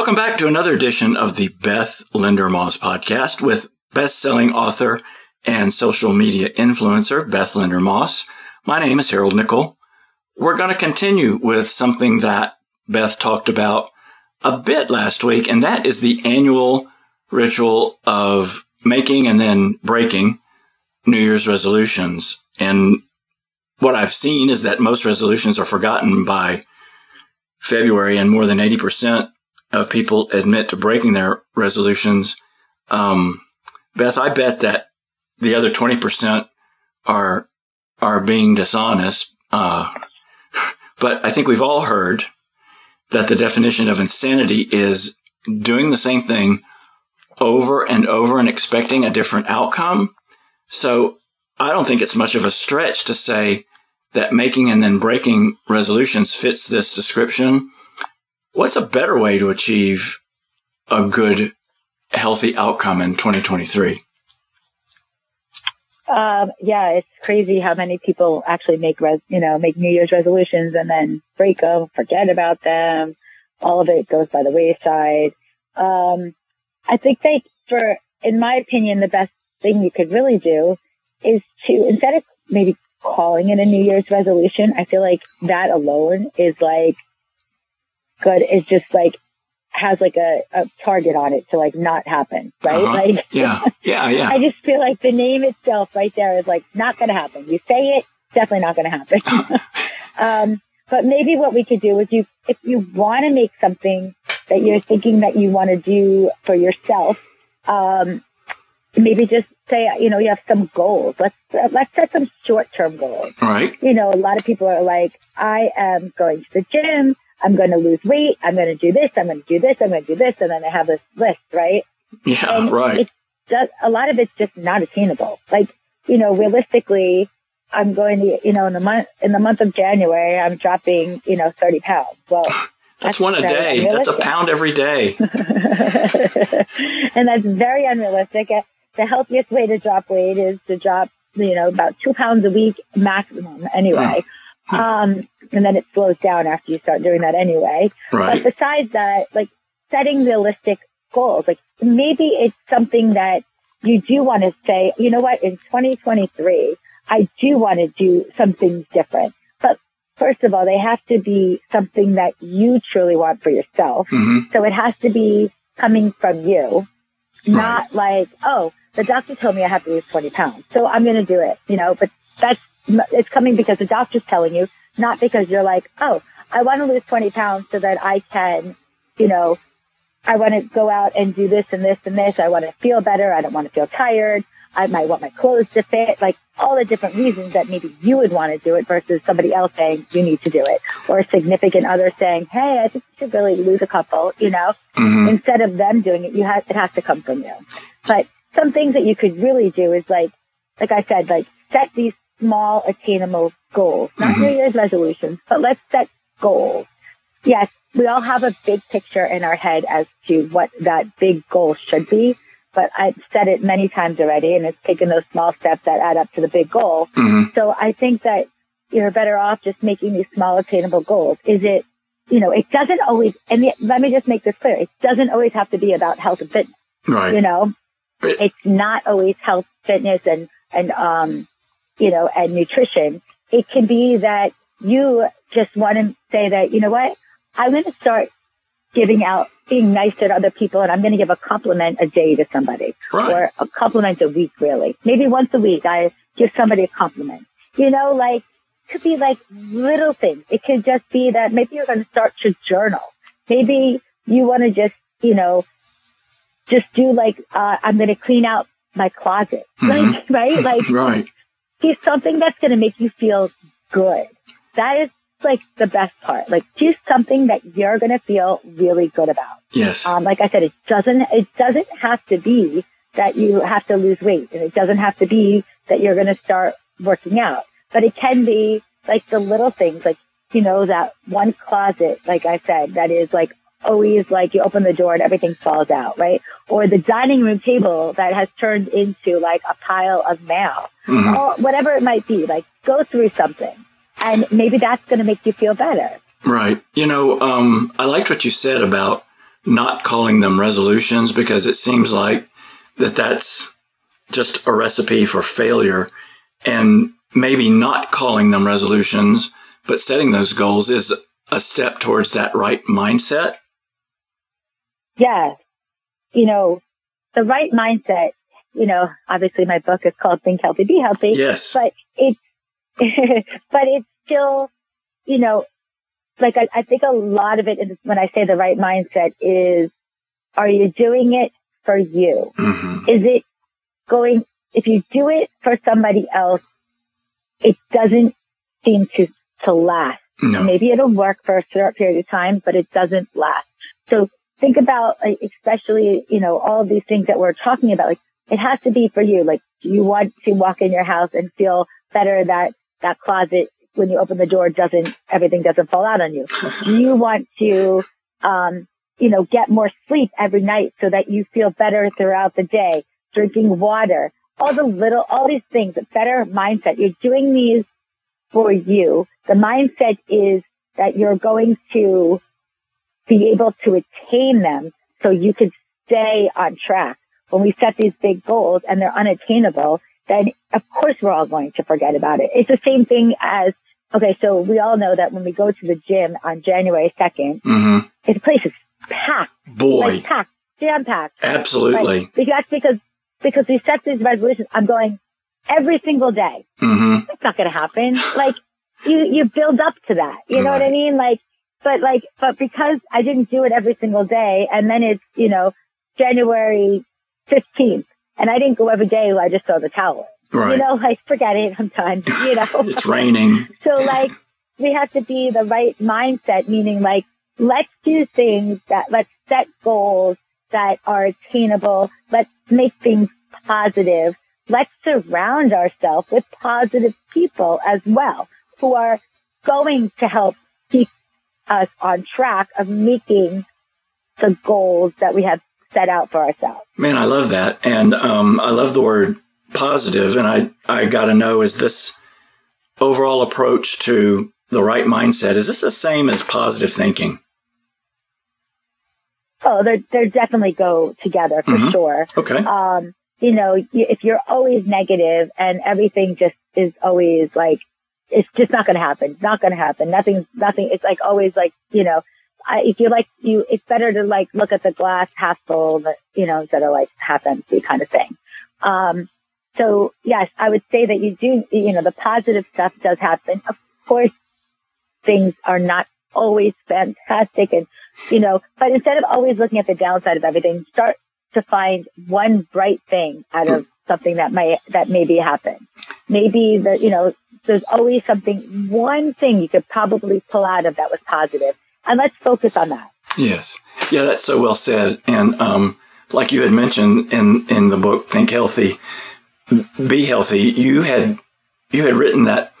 Welcome back to another edition of the Beth Linder Moss podcast with best-selling author and social media influencer Beth Linder Moss. My name is Harold Nickel. We're going to continue with something that Beth talked about a bit last week, and that is the annual ritual of making and then breaking New Year's resolutions. And what I've seen is that most resolutions are forgotten by February and more than 80% of people admit to breaking their resolutions. Um, Beth, I bet that the other 20% are, are being dishonest. Uh, but I think we've all heard that the definition of insanity is doing the same thing over and over and expecting a different outcome. So I don't think it's much of a stretch to say that making and then breaking resolutions fits this description. What's a better way to achieve a good, healthy outcome in 2023? Um, yeah, it's crazy how many people actually make res, you know, make New Year's resolutions and then break them, forget about them. All of it goes by the wayside. Um, I think they, for, in my opinion, the best thing you could really do is to, instead of maybe calling it a New Year's resolution, I feel like that alone is like good is just like has like a, a target on it to like not happen, right? Uh-huh. Like, yeah, yeah, yeah. I just feel like the name itself right there is like not going to happen. You say it, definitely not going to happen. um, but maybe what we could do is you, if you want to make something that you're thinking that you want to do for yourself, um, maybe just say, you know, you have some goals. Let's, uh, let's set some short-term goals. Right. You know, a lot of people are like, I am going to the gym. I'm going to lose weight. I'm going to do this. I'm going to do this. I'm going to do this. And then they have this list, right? Yeah, and right. It's just, a lot of it's just not attainable. Like, you know, realistically, I'm going to, you know, in the month, in the month of January, I'm dropping, you know, 30 pounds. Well, that's, that's one a day. That's a pound every day. and that's very unrealistic. Uh, the healthiest way to drop weight is to drop, you know, about two pounds a week maximum anyway. Um, and then it slows down after you start doing that anyway. Right. But besides that, like setting realistic goals, like maybe it's something that you do want to say, you know what, in 2023, I do want to do some things different. But first of all, they have to be something that you truly want for yourself. Mm-hmm. So it has to be coming from you, not Right. like, oh, the doctor told me I have to lose 20 pounds. So I'm going to do it, you know, but that's, it's coming because the doctor's telling you, not because you're like, oh, I want to lose 20 pounds so that I can, you know, I want to go out and do this and this and this. I want to feel better. I don't want to feel tired. I might want my clothes to fit, like all the different reasons that maybe you would want to do it versus somebody else saying you need to do it or a significant other saying, Hey, I think you should really lose a couple, you know, Mhm. instead of them doing it, you have, it has to come from you. But some things that you could really do is like, like I said, like set these small attainable goals, not Mhm. New Year's resolutions, but let's set goals. Yes, we all have a big picture in our head as to what that big goal should be. But I've said it many times already, and it's taken those small steps that add up to the big goal. Mhm. So I think that you're better off just making these small attainable goals. Is it, you know, it doesn't always, and let me just make this clear. It doesn't always have to be about health and fitness, Right. you know? It's not always health, fitness and, and, um, you know, and nutrition. It can be that you just want to say that, you know what? I'm going to start giving out, being nice to other people and I'm going to give a compliment a day to somebody Right. or a compliment a week, really. Maybe once a week, I give somebody a compliment. You know, like, could be like little things. It could just be that maybe you're going to start to journal. Maybe you want to just, you know, just do like, uh, I'm going to clean out my closet. Mhm. Like, right? Like, Right. Do something that's going to make you feel good. That is like the best part. Like, do something that you're going to feel really good about. Yes. Um, like I said, it doesn't, it doesn't have to be that you have to lose weight and it doesn't have to be that you're going to start working out, but it can be like the little things, like, you know, that one closet, like I said, that is like always like you open the door and everything falls out, right? Or the dining room table that has turned into like a pile of mail Mhm. or whatever it might be. Like go through something and maybe that's going to make you feel better. Right. You know, um, I liked what you said about not calling them resolutions because it seems like that that's just a recipe for failure and maybe not calling them resolutions, but setting those goals is a step towards that right mindset. Yes. You know, the right mindset, you know, obviously my book is called Think Healthy, Be Healthy. Yes. But it's, but it's still, you know, like I, I think a lot of it is when I say the right mindset is, are you doing it for you? Mm-hmm. Is it going, if you do it for somebody else, it doesn't seem to, to last. No. Maybe it'll work for a short period of time, but it doesn't last. So think about, especially, you know, all of these things that we're talking about. Like, it has to be for you. Like, do you want to walk in your house and feel better that that closet, when you open the door, doesn't, everything doesn't fall out on you? do you want to, um, you know, get more sleep every night so that you feel better throughout the day? Drinking water, all the little, all these things, a better mindset. You're doing these for you. The mindset is that you're going to be able to attain them so you can stay on track. When we set these big goals and they're unattainable, then of course we're all going to forget about it. It's the same thing as, okay, so we all know that when we go to the gym on January 2nd, mm-hmm. the place is packed. Boy. Like packed, jam packed. Absolutely. Right? Because, because, because we set these resolutions. I'm going every single day. Mm-hmm. It's not going to happen. Like you, you build up to that. You know Right. what I mean? Like, but like, but because I didn't do it every single day and then it's, you know, January 15th and I didn't go every day. I just throw the towel. Right. You know, like forget it. I'm done. You know, it's raining. so like we have to be the right mindset, meaning like let's do things that let's set goals that are attainable. Let's make things positive. Let's surround ourselves with positive people as well who are going to help us on track of making the goals that we have set out for ourselves. Man, I love that. And um, I love the word positive. And I, I got to know is this overall approach to the right mindset, is this the same as positive thinking? Oh, they they definitely go together for Mhm. sure. Okay. um, you know, if you're always negative and everything just is always like, it's just not going to happen. Not going to happen. Nothing, nothing. It's like always like, you know, I, if you like you, it's better to like look at the glass half full, but, you know, instead of like half empty kind of thing. Um, so yes, I would say that you do, you know, the positive stuff does happen. Of course, things are not always fantastic and, you know, but instead of always looking at the downside of everything, start to find one bright thing out of something that may, that maybe happened. Maybe the, you know, there's always something, one thing you could probably pull out of that was positive. And let's focus on that. Yes. Yeah, that's so well said. And um, like you had mentioned in, in the book, Think Healthy, Be Healthy, you had you had written that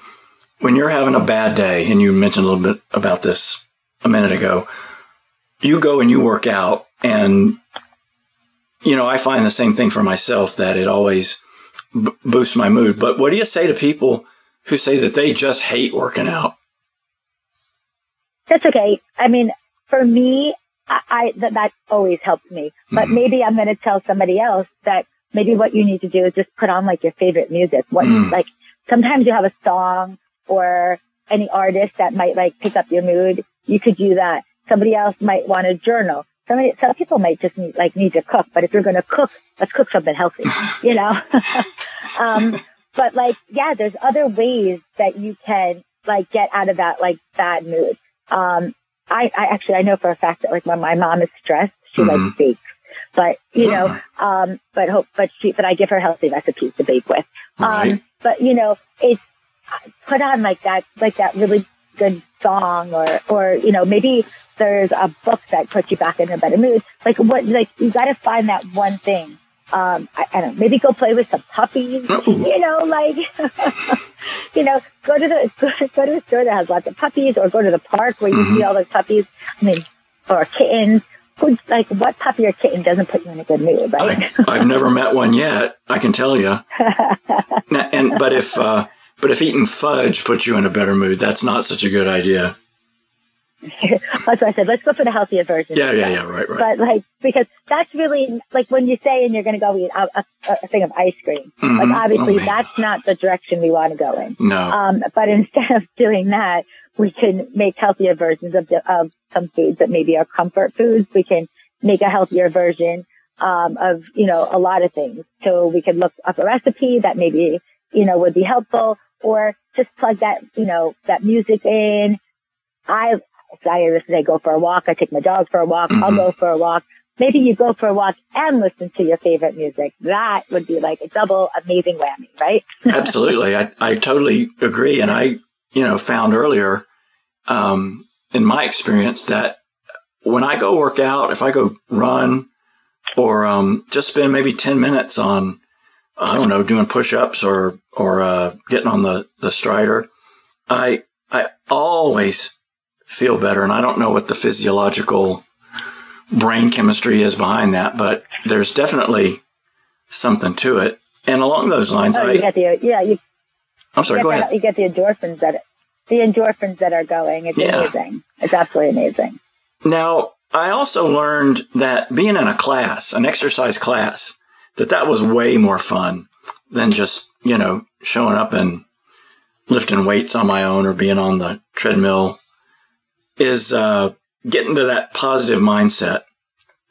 when you're having a bad day, and you mentioned a little bit about this a minute ago, you go and you work out and you know, I find the same thing for myself that it always b- boosts my mood. But what do you say to people who say that they just hate working out? That's okay. I mean, for me, I, I that, that always helps me. But Mhm. maybe I'm going to tell somebody else that maybe what you need to do is just put on like your favorite music. What Mm. like sometimes you have a song or any artist that might like pick up your mood. You could do that. Somebody else might want to journal. Somebody, some people might just need like need to cook. But if you're going to cook, let's cook something healthy. You know. um, but like, yeah, there's other ways that you can like get out of that like bad mood. Um, I, I actually, I know for a fact that like when my mom is stressed, she Mhm. likes bakes, but you know, um, but hope, but she, but I give her healthy recipes to bake with. Right. Um, but you know, it's put on like that, like that really good song or, or, you know, maybe there's a book that puts you back in a better mood. Like what, like you got to find that one thing. Um, I, I don't know, maybe go play with some puppies, Ooh. you know, like, you know, go to the, go, go to a store that has lots of puppies or go to the park where you Mhm. see all those puppies. I mean, or kittens. Who, like what puppy or kitten doesn't put you in a good mood, right? I, I've never met one yet. I can tell you. And but if uh, but if eating fudge puts you in a better mood, that's not such a good idea. That's why I said let's go for the healthier version. Yeah, yeah, yeah. Right, right. But like because that's really like when you say and you're going to go eat a, a, a, thing of ice cream. Mhm. Like obviously Oh, that's not the direction we want to go in. no. Um, but instead of doing that, we can make healthier versions of, the, of some foods that maybe are comfort foods. We can make a healthier version um, of you know a lot of things. So we could look up a recipe that maybe you know would be helpful, or just plug that you know that music in. I I always say go for a walk. I take my dog for a walk. I'll Mhm. go for a walk. Maybe you go for a walk and listen to your favorite music. That would be like a double amazing whammy, right? Absolutely. I, I totally agree. And I, you know, found earlier, um, in my experience that when I go work out, if I go run or, um, just spend maybe 10 minutes on, I don't know, doing push ups or, or, uh, getting on the, the strider, I, I always feel better. And I don't know what the physiological brain chemistry is behind that, but there's definitely something to it. And along those lines, Oh, I, you get the yeah, you I'm sorry, get go ahead. You get the endorphins that the endorphins that are going. It's Yeah. amazing. It's absolutely amazing. Now, I also learned that being in a class, an exercise class, that that was way more fun than just, you know, showing up and lifting weights on my own or being on the treadmill is, uh, getting to that positive mindset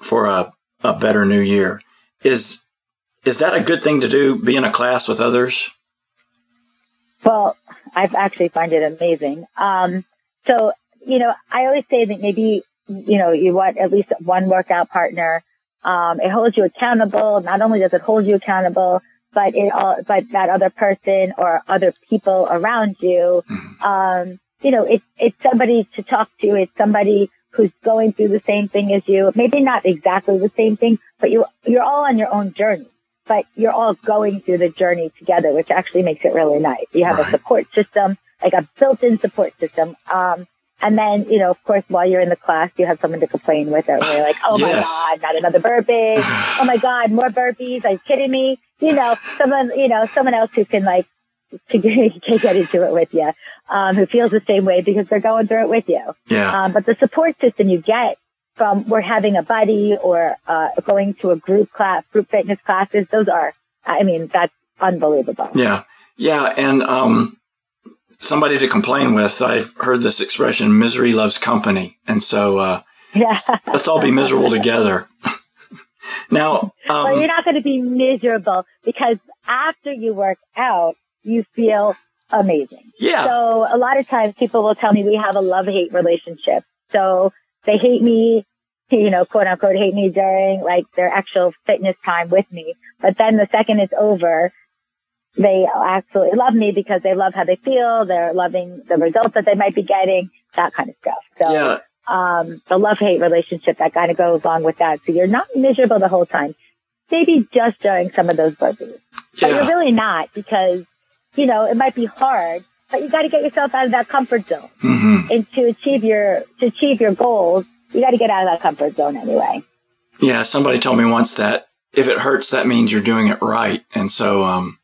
for a, a better new year. Is, is that a good thing to do? Be in a class with others? Well, I actually find it amazing. Um, so you know, I always say that maybe you know you want at least one workout partner. Um, it holds you accountable. Not only does it hold you accountable, but it all, but that other person or other people around you, um, you know, it's it's somebody to talk to. It's somebody who's going through the same thing as you. Maybe not exactly the same thing, but you you're all on your own journey. But you're all going through the journey together, which actually makes it really nice. You have Right. a support system, like a built-in support system. Um, and then, you know, of course, while you're in the class, you have someone to complain with, or you're like, "Oh Yes. my god, not another burpee! oh my god, more burpees! Are you kidding me?" You know, someone, you know, someone else who can like to get, to get into it with you, um, who feels the same way because they're going through it with you. Yeah. Um, but the support system you get from we're having a buddy or uh, going to a group class, group fitness classes, those are, I mean, that's unbelievable. Yeah. Yeah. And, um, somebody to complain with, I've heard this expression, misery loves company. And so, uh, Yeah. let's all be miserable together. now, Well, um, you're not going to be miserable because after you work out, you feel amazing. yeah, So a lot of times people will tell me we have a love hate relationship. So they hate me, you know, quote unquote, hate me during like their actual fitness time with me. But then the second it's over, they absolutely love me because they love how they feel. They're loving the results that they might be getting, that kind of stuff. So, yeah, um, the love hate relationship that kind of goes along with that. So you're not miserable the whole time. Maybe just during some of those burpees. But you're really not because, you know, it might be hard, but you got to get yourself out of that comfort zone. hmm And to achieve your, to achieve your goals, you got to get out of that comfort zone anyway. yeah. Somebody told me once that if it hurts, that means you're doing it right. And so, um,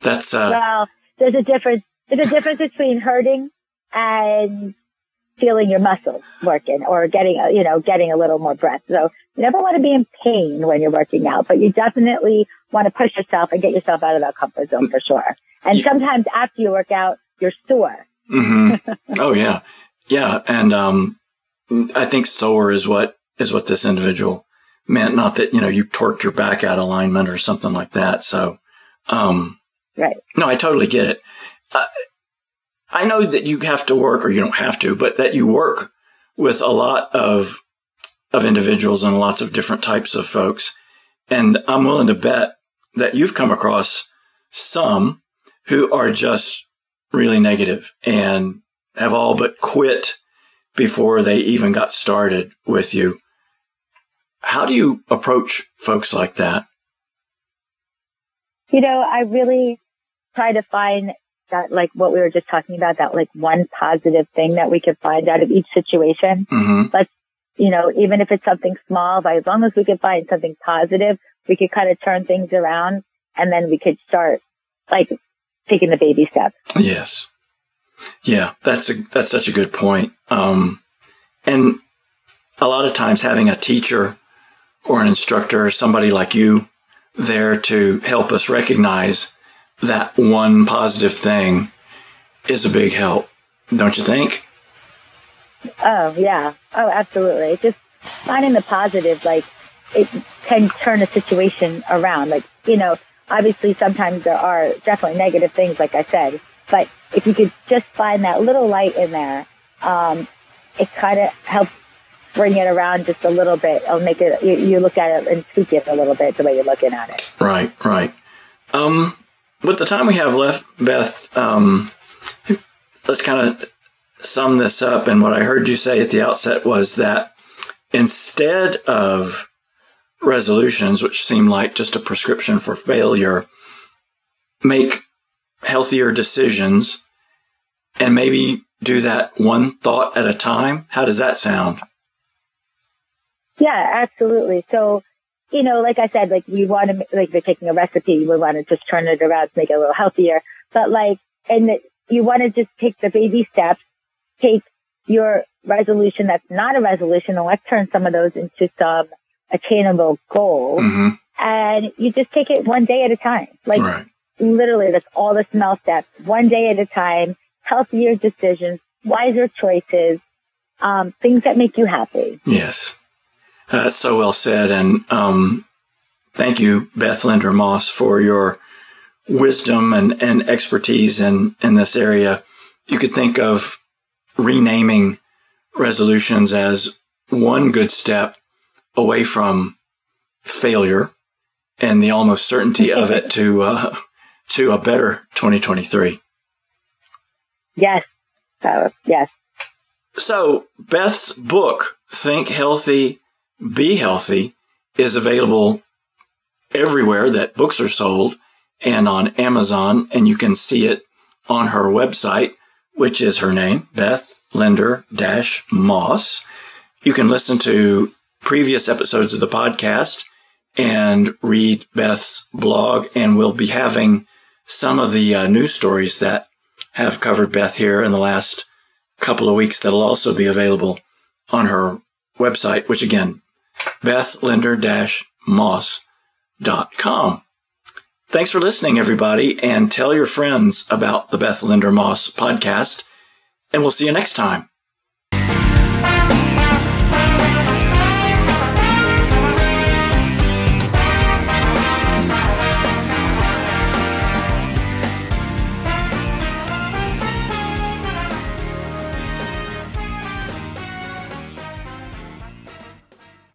that's, uh, well, there's a difference, there's a difference between hurting and feeling your muscles working or getting, you know, getting a little more breath. So you never want to be in pain when you're working out, but you definitely want to push yourself and get yourself out of that comfort zone for sure. And Yeah. sometimes after you work out, you're sore. hmm oh yeah, yeah. And, um, I think sore is what, is what this individual meant. Not that, you know, you torqued your back out of alignment or something like that. So, um, Right. No, I totally get it. Uh, I know that you have to work, or you don't have to, but that you work with a lot of of individuals and lots of different types of folks. And I'm willing to bet that you've come across some who are just really negative and have all but quit before they even got started with you. How do you approach folks like that? You know, I really try to find that, like what we were just talking about, that like one positive thing that we could find out of each situation. hmm You know, even if it's something small, but as long as we could find something positive, we could kind of turn things around and then we could start like taking the baby steps. Yes. Yeah, that's a, that's such a good point. Um, And a lot of times having a teacher or an instructor, somebody like you there to help us recognize that one positive thing is a big help. Don't you think? Oh, yeah. Oh, absolutely. Just finding the positive, like it can turn a situation around. Like, you know, obviously sometimes there are definitely negative things, like I said, but if you could just find that little light in there, um, it kind of helps bring it around just a little bit. It'll make it, you, you, look at it and tweak it a little bit the way you're looking at it. Right, right. Um, with the time we have left, Beth, um, let's kind of sum this up. And what I heard you say at the outset was that instead of resolutions, which seem like just a prescription for failure, make healthier decisions and maybe do that one thought at a time. How does that sound? Yeah, absolutely. So, you know, like I said, like we want to, like they're taking a recipe, we want to just turn it around to make it a little healthier. But like, and you want to just take the baby steps, take your resolution that's not a resolution and let's turn some of those into some attainable goals. Mm-hmm. And you just take it one day at a time. Like right. literally that's all the small steps, one day at a time, healthier decisions, wiser choices, um, things that make you happy. Yes. That's so well said. And, um, thank you, Beth Linder Moss, for your wisdom and, and expertise in, in this area. You could think of renaming resolutions as one good step away from failure and the almost certainty of it to, uh, to a better 2023. Yes. Uh, yes. So Beth's book, Think Healthy, Be Healthy, is available everywhere that books are sold and on Amazon, and you can see it on her website, which is her name, Beth Linder Moss. You can listen to previous episodes of the podcast and read Beth's blog, and we'll be having some of the uh, news stories that have covered Beth here in the last couple of weeks that'll also be available on her website, which again, bethlinder-moss.com. Thanks for listening, everybody, and tell your friends about the Beth Linder Moss podcast, and we'll see you next time.